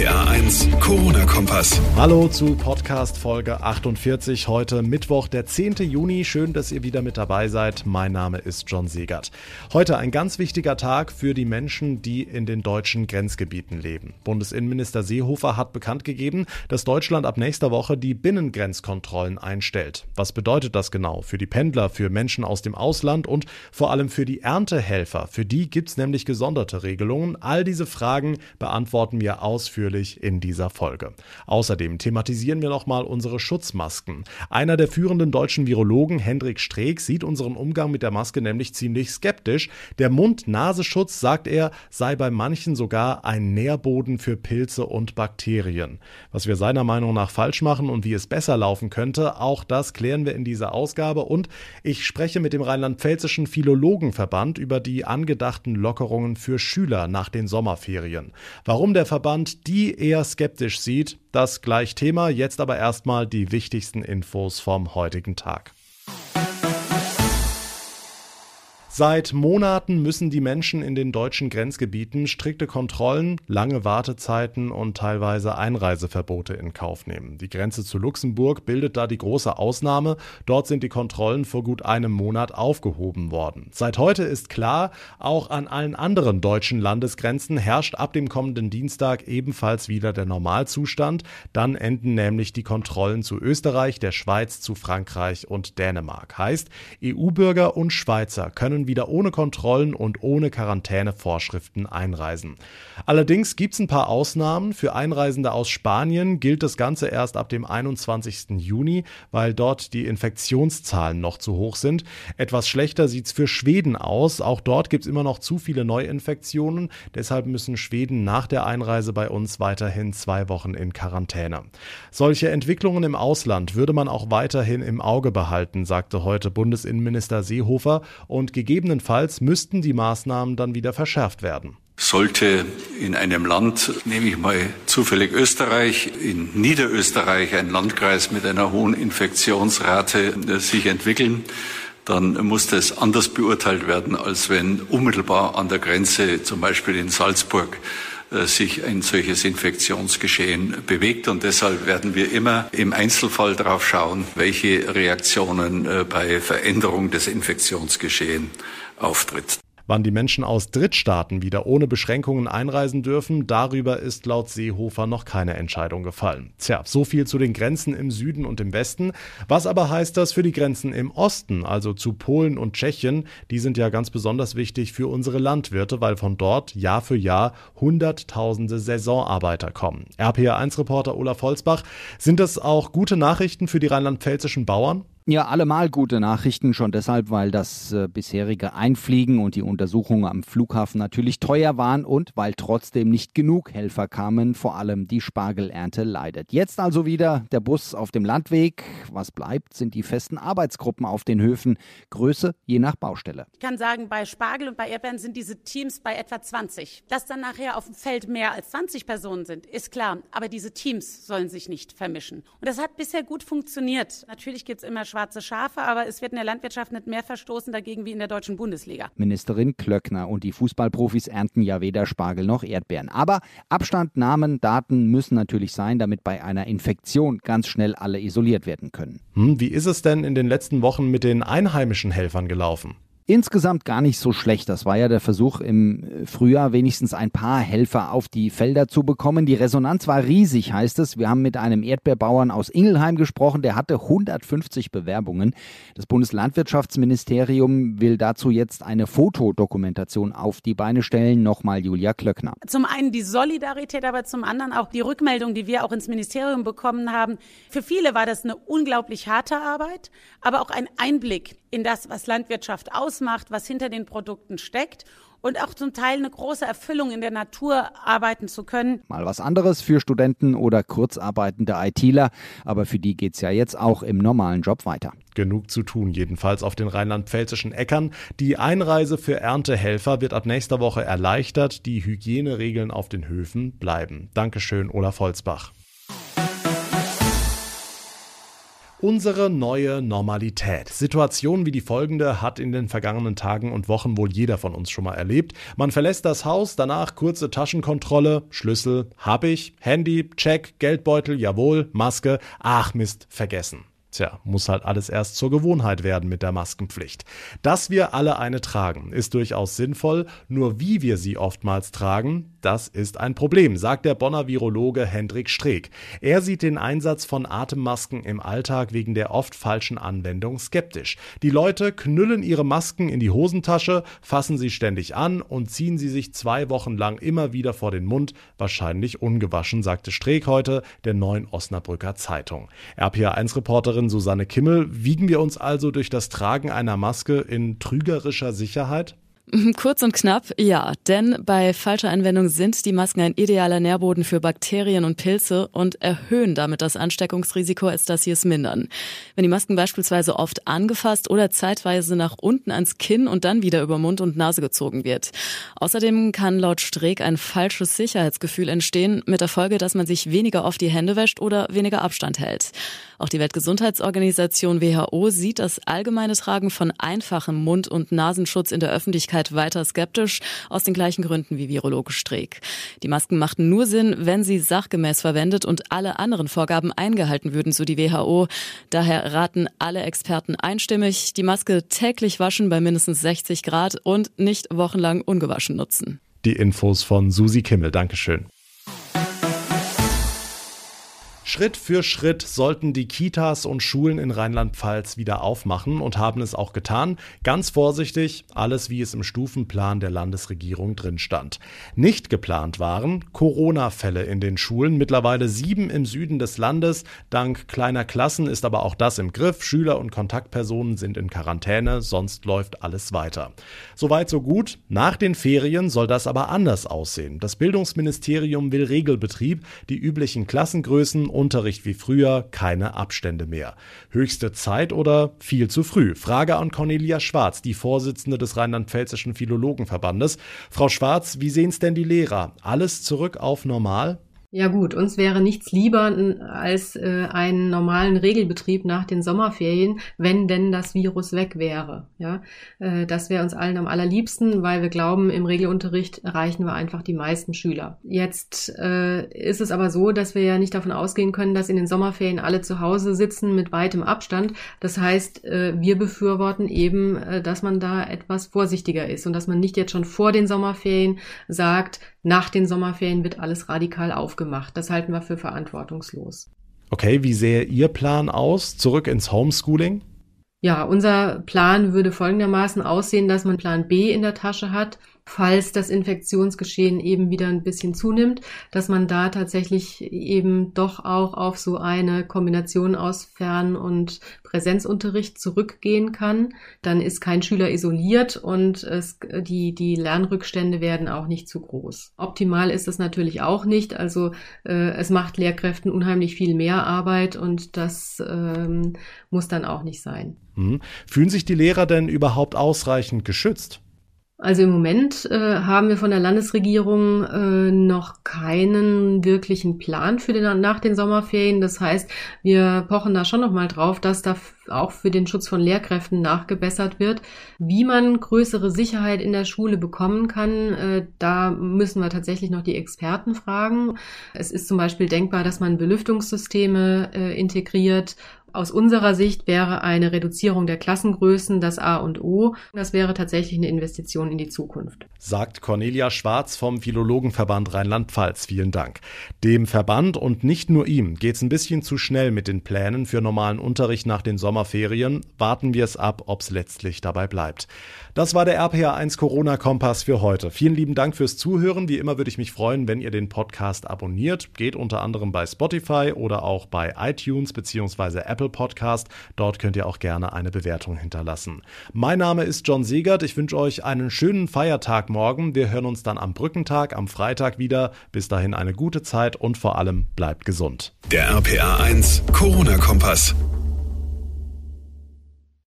RPA 1, Corona-Kompass. Hallo zu Podcast Folge 48. Heute Mittwoch, der 10. Juni. Schön, dass ihr wieder mit dabei seid. Mein Name ist John Segert. Heute ein ganz wichtiger Tag für die Menschen, die in den deutschen Grenzgebieten leben. Bundesinnenminister Seehofer hat bekannt gegeben, dass Deutschland ab nächster Woche die Binnengrenzkontrollen einstellt. Was bedeutet das genau für die Pendler, für Menschen aus dem Ausland und vor allem für die Erntehelfer? Für die gibt es nämlich gesonderte Regelungen. All diese Fragen beantworten wir ausführlich in dieser Folge. Außerdem thematisieren wir nochmal unsere Schutzmasken. Einer der führenden deutschen Virologen, Hendrik Streeck, sieht unseren Umgang mit der Maske nämlich ziemlich skeptisch. Der Mund-Nasenschutz, sagt er, sei bei manchen sogar ein Nährboden für Pilze und Bakterien. Was wir seiner Meinung nach falsch machen und wie es besser laufen könnte, auch das klären wir in dieser Ausgabe. Und ich spreche mit dem Rheinland-Pfälzischen Philologenverband über die angedachten Lockerungen für Schüler nach den Sommerferien. Warum der Verband die eher skeptisch sieht, das gleich Thema. Jetzt aber erstmal die wichtigsten Infos vom heutigen Tag. Seit Monaten müssen die Menschen in den deutschen Grenzgebieten strikte Kontrollen, lange Wartezeiten und teilweise Einreiseverbote in Kauf nehmen. Die Grenze zu Luxemburg bildet da die große Ausnahme. Dort sind die Kontrollen vor gut einem Monat aufgehoben worden. Seit heute ist klar, auch an allen anderen deutschen Landesgrenzen herrscht ab dem kommenden Dienstag ebenfalls wieder der Normalzustand. Dann enden nämlich die Kontrollen zu Österreich, der Schweiz, zu Frankreich und Dänemark. Heißt, EU-Bürger und Schweizer können wieder ohne Kontrollen und ohne Quarantänevorschriften einreisen. Allerdings gibt es ein paar Ausnahmen. Für Einreisende aus Spanien gilt das Ganze erst ab dem 21. Juni, weil dort die Infektionszahlen noch zu hoch sind. Etwas schlechter sieht es für Schweden aus. Auch dort gibt es immer noch zu viele Neuinfektionen. Deshalb müssen Schweden nach der Einreise bei uns weiterhin zwei Wochen in Quarantäne. Solche Entwicklungen im Ausland würde man auch weiterhin im Auge behalten, sagte heute Bundesinnenminister Seehofer und gegeben Gegebenenfalls müssten die Maßnahmen dann wieder verschärft werden. Sollte in einem Land, nehme ich mal zufällig Österreich, in Niederösterreich ein Landkreis mit einer hohen Infektionsrate äh, sich entwickeln, dann muss das anders beurteilt werden, als wenn unmittelbar an der Grenze, zum Beispiel in Salzburg, sich ein solches Infektionsgeschehen bewegt. Und deshalb werden wir immer im Einzelfall darauf schauen, welche Reaktionen äh, bei Veränderung des Infektionsgeschehens auftritt. Wann die Menschen aus Drittstaaten wieder ohne Beschränkungen einreisen dürfen, darüber ist laut Seehofer noch keine Entscheidung gefallen. Tja, so viel zu den Grenzen im Süden und im Westen. Was aber heißt das für die Grenzen im Osten, also zu Polen und Tschechien? Die sind ja ganz besonders wichtig für unsere Landwirte, weil von dort Jahr für Jahr Hunderttausende Saisonarbeiter kommen. RPA1-Reporter Olaf Holzbach, sind das auch gute Nachrichten für die rheinland-pfälzischen Bauern? Ja, allemal gute Nachrichten, schon deshalb, weil das äh, bisherige Einfliegen und die Untersuchungen am Flughafen natürlich teuer waren und weil trotzdem nicht genug Helfer kamen, vor allem die Spargelernte leidet. Jetzt also wieder der Bus auf dem Landweg. Was bleibt, sind die festen Arbeitsgruppen auf den Höfen. Größe je nach Baustelle. Ich kann sagen, bei Spargel und bei Erdbeeren sind diese Teams bei etwa 20. Dass dann nachher auf dem Feld mehr als 20 Personen sind, ist klar. Aber diese Teams sollen sich nicht vermischen. Und das hat bisher gut funktioniert. Natürlich gibt es immer schwarze Schafe, aber es wird in der Landwirtschaft nicht mehr verstoßen dagegen wie in der deutschen Bundesliga. Ministerin Klöckner und die Fußballprofis ernten ja weder Spargel noch Erdbeeren. Aber Abstand, Namen, Daten müssen natürlich sein, damit bei einer Infektion ganz schnell alle isoliert werden können. Hm, wie ist es denn in den letzten Wochen mit den einheimischen Helfern gelaufen? Insgesamt gar nicht so schlecht. Das war ja der Versuch im Frühjahr wenigstens ein paar Helfer auf die Felder zu bekommen. Die Resonanz war riesig, heißt es. Wir haben mit einem Erdbeerbauern aus Ingelheim gesprochen, der hatte 150 Bewerbungen. Das Bundeslandwirtschaftsministerium will dazu jetzt eine Fotodokumentation auf die Beine stellen. Nochmal Julia Klöckner. Zum einen die Solidarität, aber zum anderen auch die Rückmeldung, die wir auch ins Ministerium bekommen haben. Für viele war das eine unglaublich harte Arbeit, aber auch ein Einblick in das, was Landwirtschaft ausmacht, was hinter den Produkten steckt und auch zum Teil eine große Erfüllung in der Natur arbeiten zu können. Mal was anderes für Studenten oder kurzarbeitende ITler, aber für die geht's ja jetzt auch im normalen Job weiter. Genug zu tun, jedenfalls auf den rheinland-pfälzischen Äckern. Die Einreise für Erntehelfer wird ab nächster Woche erleichtert. Die Hygieneregeln auf den Höfen bleiben. Dankeschön, Olaf Holzbach. Unsere neue Normalität. Situationen wie die folgende hat in den vergangenen Tagen und Wochen wohl jeder von uns schon mal erlebt. Man verlässt das Haus, danach kurze Taschenkontrolle, Schlüssel, hab ich, Handy, Check, Geldbeutel, jawohl, Maske, ach Mist, vergessen. Tja, muss halt alles erst zur Gewohnheit werden mit der Maskenpflicht. Dass wir alle eine tragen, ist durchaus sinnvoll, nur wie wir sie oftmals tragen, das ist ein Problem, sagt der Bonner Virologe Hendrik Streeck. Er sieht den Einsatz von Atemmasken im Alltag wegen der oft falschen Anwendung skeptisch. Die Leute knüllen ihre Masken in die Hosentasche, fassen sie ständig an und ziehen sie sich zwei Wochen lang immer wieder vor den Mund, wahrscheinlich ungewaschen, sagte Streeck heute der neuen Osnabrücker Zeitung. RPA1-Reporterin Reporterin Susanne Kimmel. Wiegen wir uns also durch das Tragen einer Maske in trügerischer Sicherheit? Kurz und knapp, ja, denn bei falscher Anwendung sind die Masken ein idealer Nährboden für Bakterien und Pilze und erhöhen damit das Ansteckungsrisiko, als dass sie es mindern. Wenn die Masken beispielsweise oft angefasst oder zeitweise nach unten ans Kinn und dann wieder über Mund und Nase gezogen wird. Außerdem kann laut Streeck ein falsches Sicherheitsgefühl entstehen, mit der Folge, dass man sich weniger oft die Hände wäscht oder weniger Abstand hält. Auch die Weltgesundheitsorganisation WHO sieht das allgemeine Tragen von einfachem Mund- und Nasenschutz in der Öffentlichkeit weiter skeptisch, aus den gleichen Gründen wie Virologe Streeck. Die Masken machten nur Sinn, wenn sie sachgemäß verwendet und alle anderen Vorgaben eingehalten würden, so die WHO. Daher raten alle Experten einstimmig, die Maske täglich waschen bei mindestens 60 Grad und nicht wochenlang ungewaschen nutzen. Die Infos von Susi Kimmel. Dankeschön. Schritt für Schritt sollten die Kitas und Schulen in Rheinland-Pfalz wieder aufmachen und haben es auch getan. Ganz vorsichtig, alles wie es im Stufenplan der Landesregierung drin stand. Nicht geplant waren Corona-Fälle in den Schulen, mittlerweile sieben im Süden des Landes. Dank kleiner Klassen ist aber auch das im Griff. Schüler und Kontaktpersonen sind in Quarantäne, sonst läuft alles weiter. Soweit so gut. Nach den Ferien soll das aber anders aussehen. Das Bildungsministerium will Regelbetrieb, die üblichen Klassengrößen Unterricht wie früher, keine Abstände mehr. Höchste Zeit oder viel zu früh? Frage an Cornelia Schwarz, die Vorsitzende des Rheinland-Pfälzischen Philologenverbandes. Frau Schwarz, wie sehen es denn die Lehrer? Alles zurück auf normal? Ja gut, uns wäre nichts lieber als äh, einen normalen Regelbetrieb nach den Sommerferien, wenn denn das Virus weg wäre. Ja, äh, das wäre uns allen am allerliebsten, weil wir glauben, im Regelunterricht erreichen wir einfach die meisten Schüler. Jetzt äh, ist es aber so, dass wir ja nicht davon ausgehen können, dass in den Sommerferien alle zu Hause sitzen mit weitem Abstand. Das heißt, äh, wir befürworten eben, äh, dass man da etwas vorsichtiger ist und dass man nicht jetzt schon vor den Sommerferien sagt, nach den Sommerferien wird alles radikal aufgemacht. Das halten wir für verantwortungslos. Okay, wie sähe Ihr Plan aus? Zurück ins Homeschooling? Ja, unser Plan würde folgendermaßen aussehen, dass man Plan B in der Tasche hat falls das Infektionsgeschehen eben wieder ein bisschen zunimmt, dass man da tatsächlich eben doch auch auf so eine Kombination aus Fern- und Präsenzunterricht zurückgehen kann. Dann ist kein Schüler isoliert und es, die, die Lernrückstände werden auch nicht zu groß. Optimal ist es natürlich auch nicht. Also äh, es macht Lehrkräften unheimlich viel mehr Arbeit und das ähm, muss dann auch nicht sein. Mhm. Fühlen sich die Lehrer denn überhaupt ausreichend geschützt? Also im Moment äh, haben wir von der Landesregierung äh, noch keinen wirklichen Plan für den, nach den Sommerferien. Das heißt, wir pochen da schon noch mal drauf, dass da auch für den Schutz von Lehrkräften nachgebessert wird. Wie man größere Sicherheit in der Schule bekommen kann, äh, da müssen wir tatsächlich noch die Experten fragen. Es ist zum Beispiel denkbar, dass man Belüftungssysteme äh, integriert aus unserer Sicht wäre eine Reduzierung der Klassengrößen das A und O. Das wäre tatsächlich eine Investition in die Zukunft. Sagt Cornelia Schwarz vom Philologenverband Rheinland-Pfalz. Vielen Dank. Dem Verband und nicht nur ihm geht es ein bisschen zu schnell mit den Plänen für normalen Unterricht nach den Sommerferien. Warten wir es ab, ob es letztlich dabei bleibt. Das war der RPA1 Corona-Kompass für heute. Vielen lieben Dank fürs Zuhören. Wie immer würde ich mich freuen, wenn ihr den Podcast abonniert. Geht unter anderem bei Spotify oder auch bei iTunes bzw. Apple Podcast. Dort könnt ihr auch gerne eine Bewertung hinterlassen. Mein Name ist John Segert. Ich wünsche euch einen schönen Feiertag morgen. Wir hören uns dann am Brückentag, am Freitag wieder. Bis dahin eine gute Zeit und vor allem bleibt gesund. Der RPA1 Corona-Kompass.